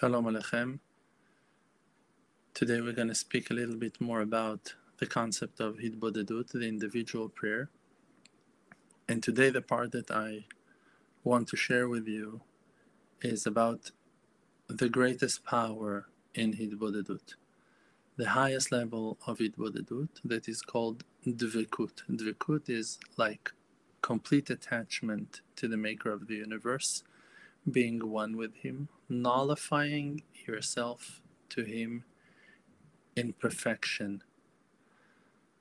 Shalom Alechem. Today we're going to speak a little bit more about the concept of Hitbodedut, the individual prayer. And today the part that I want to share with you is about the greatest power in Hitbodedut, the highest level of Hitbodedut that is called Dvekut. Dvekut is like complete attachment to the maker of the universe being one with Him, nullifying yourself to Him in perfection.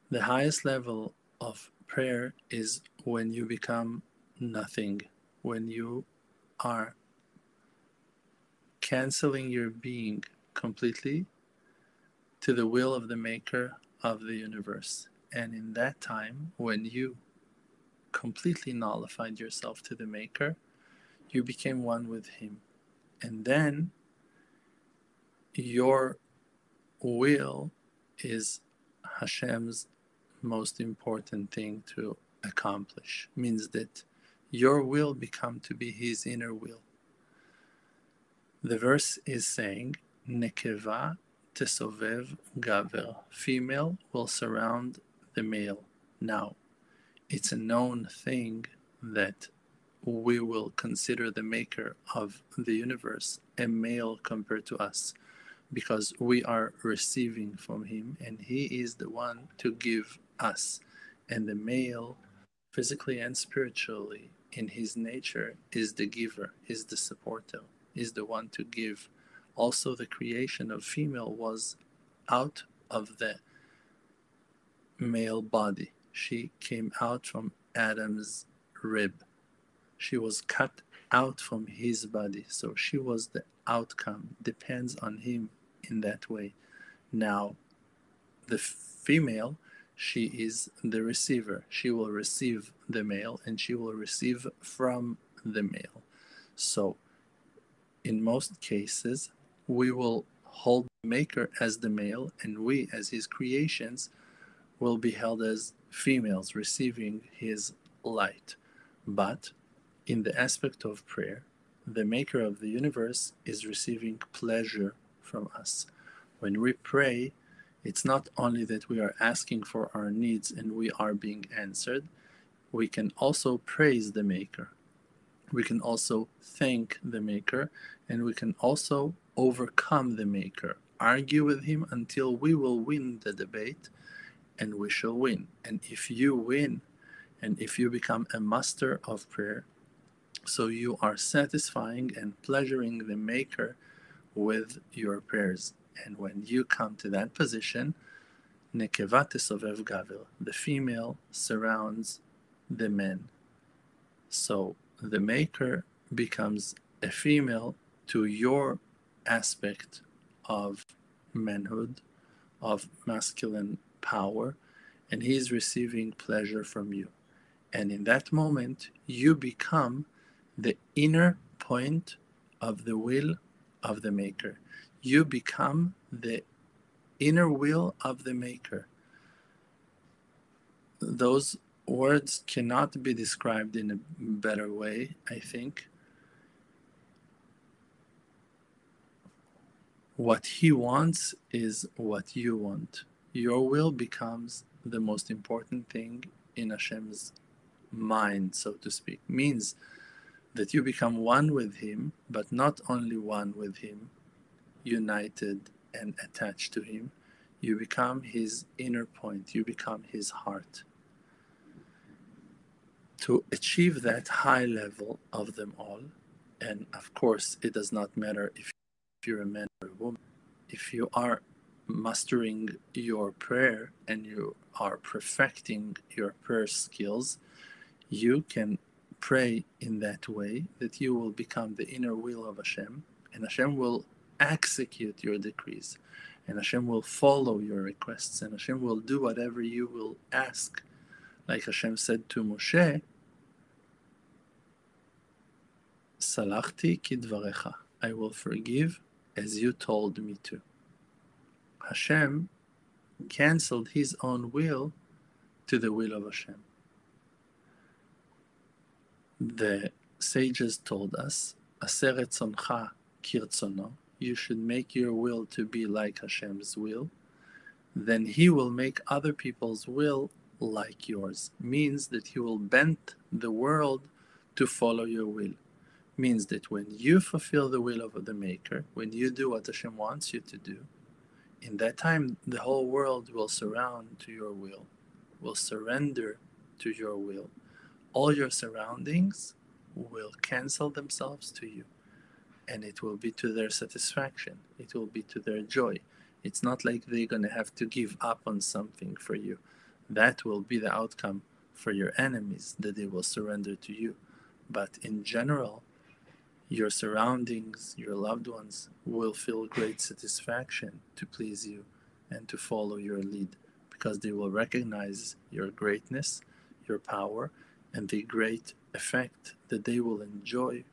The highest level of prayer is when you become nothing, when you are canceling your being completely to the will of the Maker of the universe. And in that time, when you completely nullified yourself to the Maker, you became one with Him. And then your will is Hashem's most important thing to accomplish. Means that your will become to be His inner will. The verse is saying, Nekeva tesovev gaver. Female will surround the male. Now, it's a known thing that we will consider the maker of the universe a male compared to us because we are receiving from him and he is the one to give us. And the male physically and spiritually in his nature is the giver is the supporter is the one to give. Also the creation of female was out of the male body. She came out from adam's rib she was cut out from his body so she was the outcome depends on him in that way. Now the female she is the receiver. She will receive the male and she will receive from the male. So in most cases we will hold the maker as the male and we as his creations will be held as females receiving his light. But in the aspect of prayer, the maker of the universe is receiving pleasure from us. When we pray, it's not only that we are asking for our needs and we are being answered, we can also praise the maker. We can also thank the maker and we can also overcome the maker, argue with him until we will win the debate and we shall win. And if you win and if you become a master of prayer, so you are satisfying and pleasuring the Maker with your prayers. And when you come to that position, the female surrounds the men. So the Maker becomes a female to your aspect of manhood, of masculine power, and he is receiving pleasure from you. And in that moment, you become the inner point of the will of the Maker. You become the inner will of the Maker. Those words cannot be described in a better way, I think. What He wants is what you want. Your will becomes the most important thing in Hashem's mind, so to speak. Means that you become one with Him, but not only one with Him, united and attached to Him, you become His inner point, you become His heart. To achieve that high level of them all, and of course, it does not matter if you're a man or a woman, if you are mastering your prayer and you are perfecting your prayer skills, you can pray in that way that you will become the inner will of Hashem and Hashem will execute your decrees and Hashem will follow your requests and Hashem will do whatever you will ask. Like Hashem said to Moshe, Salachti kidvarecha, I will forgive as you told me to. Hashem cancelled his own will to the will of Hashem the sages told us, Aseret Soncha Kirtsono, you should make your will to be like Hashem's will, then He will make other people's will like yours. Means that He will bend the world to follow your will. Means that when you fulfill the will of the Maker, when you do what Hashem wants you to do, in that time the whole world will surround to your will, will surrender to your will. All your surroundings will cancel themselves to you and it will be to their satisfaction, it will be to their joy. It's not like they're going to have to give up on something for you. That will be the outcome for your enemies, that they will surrender to you. But in general, your surroundings, your loved ones will feel great satisfaction to please you and to follow your lead because they will recognize your greatness, your power, and the great effect that they will enjoy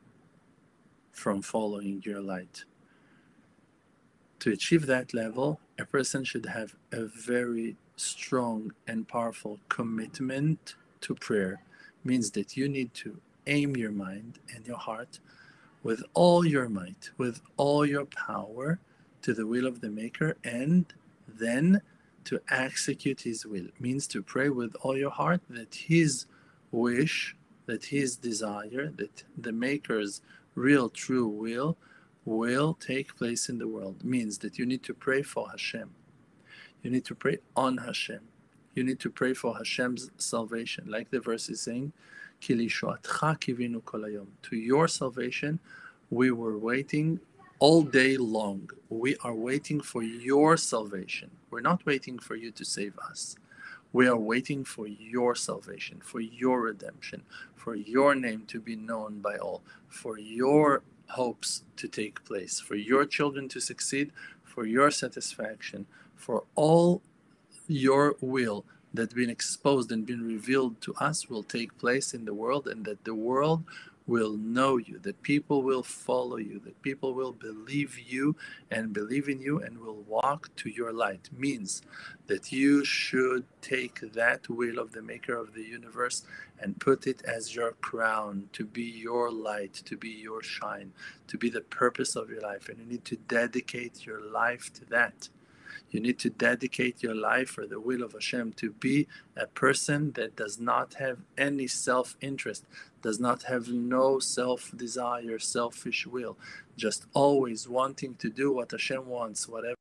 from following your light. To achieve that level, a person should have a very strong and powerful commitment to prayer. Means that you need to aim your mind and your heart with all your might, with all your power to the will of the Maker, and then to execute His will. Means to pray with all your heart that His wish, that His desire, that the Maker's real true will will take place in the world means that you need to pray for Hashem. You need to pray on Hashem. You need to pray for Hashem's salvation. Like the verse is saying, To your salvation, we were waiting all day long. We are waiting for your salvation. We're not waiting for you to save us. We are waiting for your salvation, for your redemption, for your name to be known by all, for your hopes to take place, for your children to succeed, for your satisfaction, for all your will that been exposed and been revealed to us will take place in the world and that the world will know you, that people will follow you, that people will believe you and believe in you and will walk to your light. Means that you should take that will of the Maker of the universe and put it as your crown to be your light, to be your shine, to be the purpose of your life. And you need to dedicate your life to that. You need to dedicate your life for the will of Hashem to be a person that does not have any self interest, does not have no self desire, selfish will, just always wanting to do what Hashem wants, whatever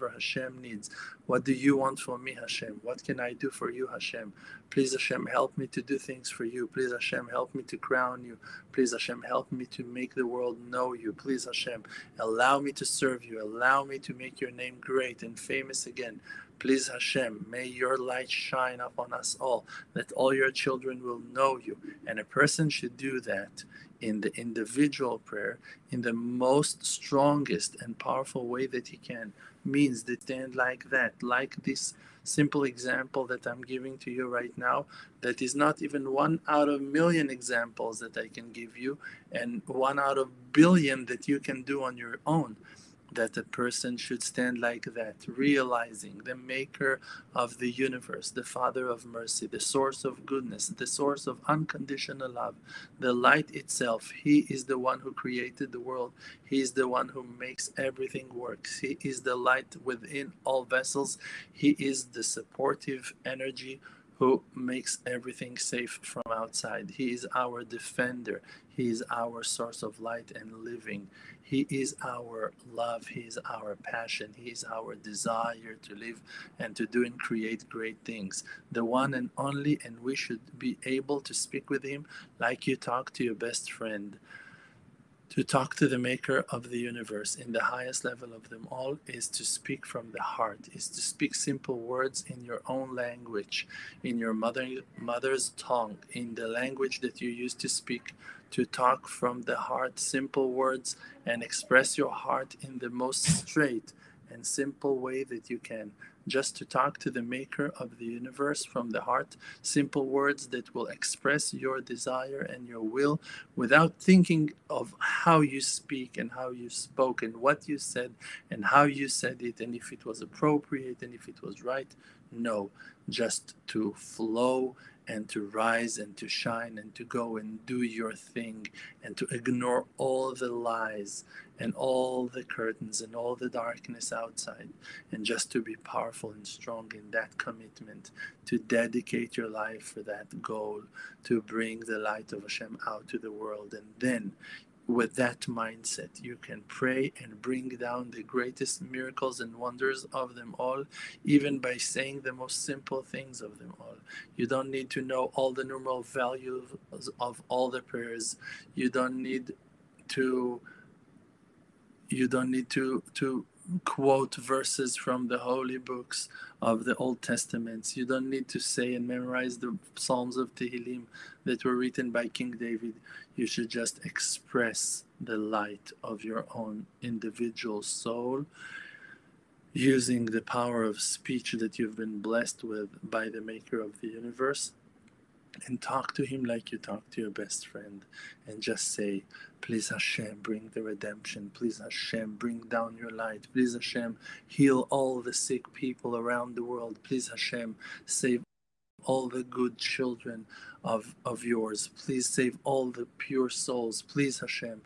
Hashem needs. What do you want from me, Hashem? What can I do for you, Hashem? Please, Hashem, help me to do things for you. Please, Hashem, help me to crown you. Please, Hashem, help me to make the world know you. Please, Hashem, allow me to serve you. Allow me to make your name great and famous again. Please, Hashem, may your light shine upon us all, that all your children will know you. And a person should do that in the individual prayer in the most strongest and powerful way that he can. Means that stand like that, like this simple example that I'm giving to you right now, that is not even one out of million examples that I can give you, and one out of billion that you can do on your own that a person should stand like that, realizing the maker of the universe, the Father of mercy, the source of goodness, the source of unconditional love, the light itself. He is the one who created the world. He is the one who makes everything work. He is the light within all vessels. He is the supportive energy who makes everything safe from outside. He is our defender. He is our source of light and living. He is our love. He is our passion. He is our desire to live and to do and create great things. The one and only, and we should be able to speak with Him like you talk to your best friend. To talk to the maker of the universe in the highest level of them all is to speak from the heart, is to speak simple words in your own language, in your mother, mother's tongue, in the language that you used to speak, to talk from the heart, simple words, and express your heart in the most straight and simple way that you can just to talk to the maker of the universe from the heart, simple words that will express your desire and your will without thinking of how you speak and how you spoke and what you said and how you said it and if it was appropriate and if it was right. No, just to flow and to rise and to shine and to go and do your thing and to ignore all the lies and all the curtains and all the darkness outside and just to be powerful and strong in that commitment to dedicate your life for that goal to bring the light of Hashem out to the world. And then with that mindset, you can pray and bring down the greatest miracles and wonders of them all, even by saying the most simple things of them all. You don't need to know all the numeral values of all the prayers. You don't need to you don't need to to quote verses from the holy books of the Old Testaments. You don't need to say and memorize the Psalms of Tehillim that were written by King David. You should just express the light of your own individual soul using the power of speech that you've been blessed with by the Maker of the universe and talk to him like you talk to your best friend and just say please hashem bring the redemption. Please hashem bring down your light. Please hashem heal all the sick people around the world. Please hashem save all the good children of, of yours. Please save all the pure souls. Please hashem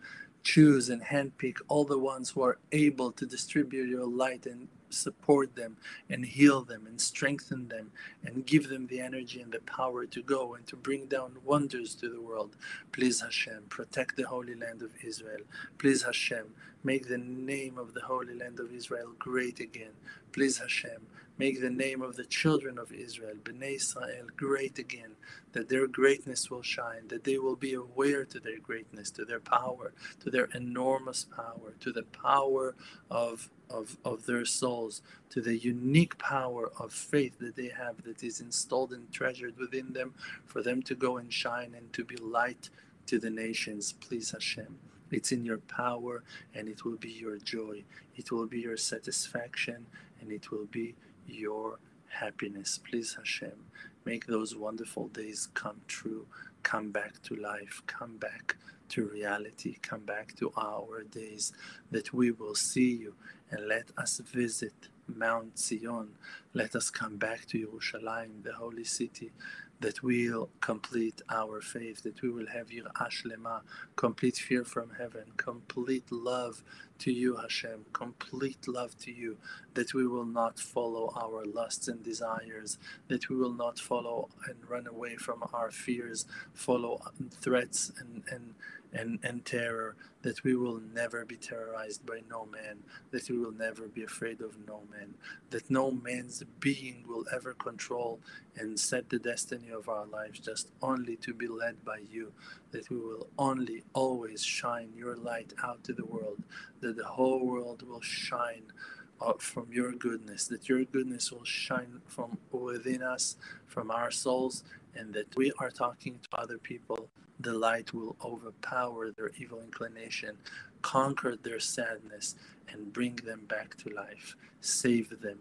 choose and handpick all the ones who are able to distribute your light and support them and heal them and strengthen them and give them the energy and the power to go and to bring down wonders to the world. Please, Hashem, protect the Holy Land of Israel. Please, Hashem, make the name of the Holy Land of Israel great again. Please, Hashem, make the name of the children of Israel, Bnei Israel, great again, that their greatness will shine, that they will be aware to their greatness, to their power, to their enormous power, to the power of of, of their souls to the unique power of faith that they have that is installed and treasured within them for them to go and shine and to be light to the nations. Please, Hashem. It's in your power and it will be your joy. It will be your satisfaction and it will be your happiness. Please, Hashem, make those wonderful days come true. Come back to life. Come back to reality. Come back to our days that we will see you and let us visit Mount Zion. Let us come back to Yerushalayim, the holy city, that we'll complete our faith, that we will have Yirah Shlema, complete fear from heaven, complete love to you, Hashem, complete love to you, that we will not follow our lusts and desires, that we will not follow and run away from our fears, follow threats and, and and, and terror, that we will never be terrorized by no man, that we will never be afraid of no man, that no man's being will ever control and set the destiny of our lives, just only to be led by you, that we will only always shine your light out to the world, that the whole world will shine uh, from your goodness, that your goodness will shine from within us, from our souls, and that we are talking to other people the light will overpower their evil inclination, conquer their sadness, and bring them back to life, save them.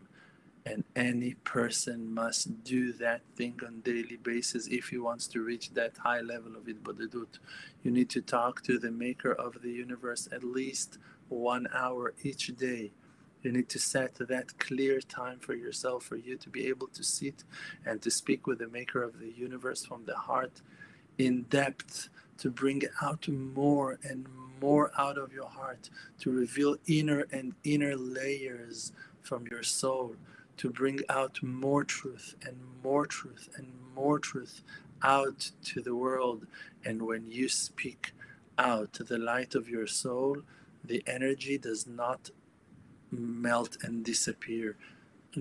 And any person must do that thing on daily basis if he wants to reach that high level of Itbodedut. You need to talk to the maker of the universe at least one hour each day. You need to set that clear time for yourself for you to be able to sit and to speak with the maker of the universe from the heart in depth to bring out more and more out of your heart, to reveal inner and inner layers from your soul, to bring out more truth and more truth and more truth out to the world. And when you speak out the light of your soul, the energy does not melt and disappear,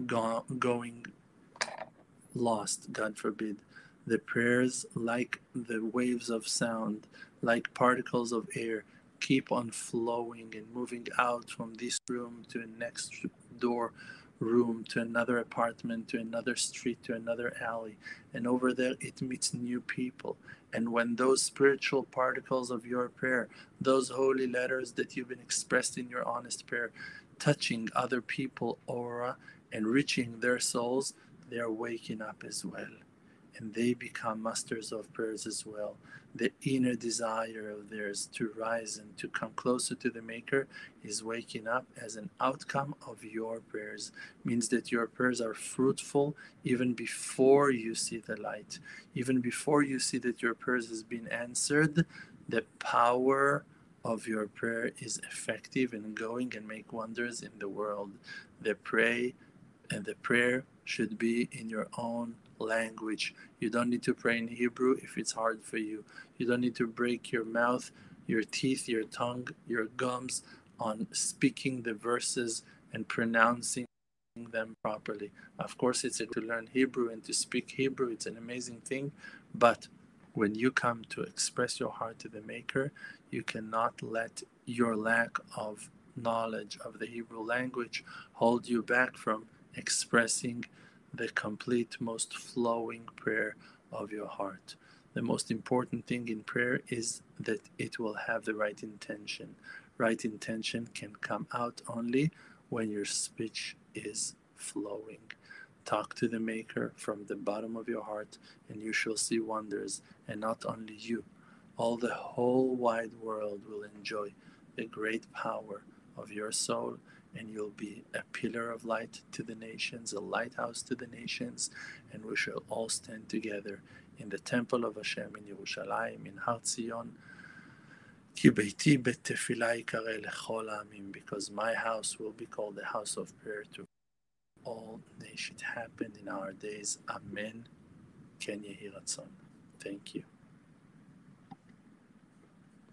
go- going lost, God forbid. The prayers, like the waves of sound, like particles of air, keep on flowing and moving out from this room to the next door room to another apartment to another street to another alley. And over there it meets new people. And when those spiritual particles of your prayer those holy letters that you've been expressed in your honest prayer touching other people aura and reaching their souls they're waking up as well and they become masters of prayers as well. The inner desire of theirs to rise and to come closer to the Maker is waking up as an outcome of your prayers. Means that your prayers are fruitful even before you see the light, even before you see that your prayers has been answered. The power of your prayer is effective in going and make wonders in the world. The pray and the prayer should be in your own language. You don't need to pray in Hebrew if it's hard for you. You don't need to break your mouth, your teeth, your tongue, your gums on speaking the verses and pronouncing them properly. Of course, it's to learn Hebrew and to speak Hebrew, it's an amazing thing, but when you come to express your heart to the Maker, you cannot let your lack of knowledge of the Hebrew language hold you back from expressing the complete, most flowing prayer of your heart. The most important thing in prayer is that it will have the right intention. Right intention can come out only when your speech is flowing. Talk to the Maker from the bottom of your heart, and you shall see wonders. And not only you, all the whole wide world will enjoy the great power of your soul and you'll be a pillar of light to the nations, a lighthouse to the nations, and we shall all stand together in the temple of Hashem in Yerushalayim, in Har Tzion. Because my house will be called the house of prayer to all nations. Happen in our days. Amen. Ken Yehi Thank you.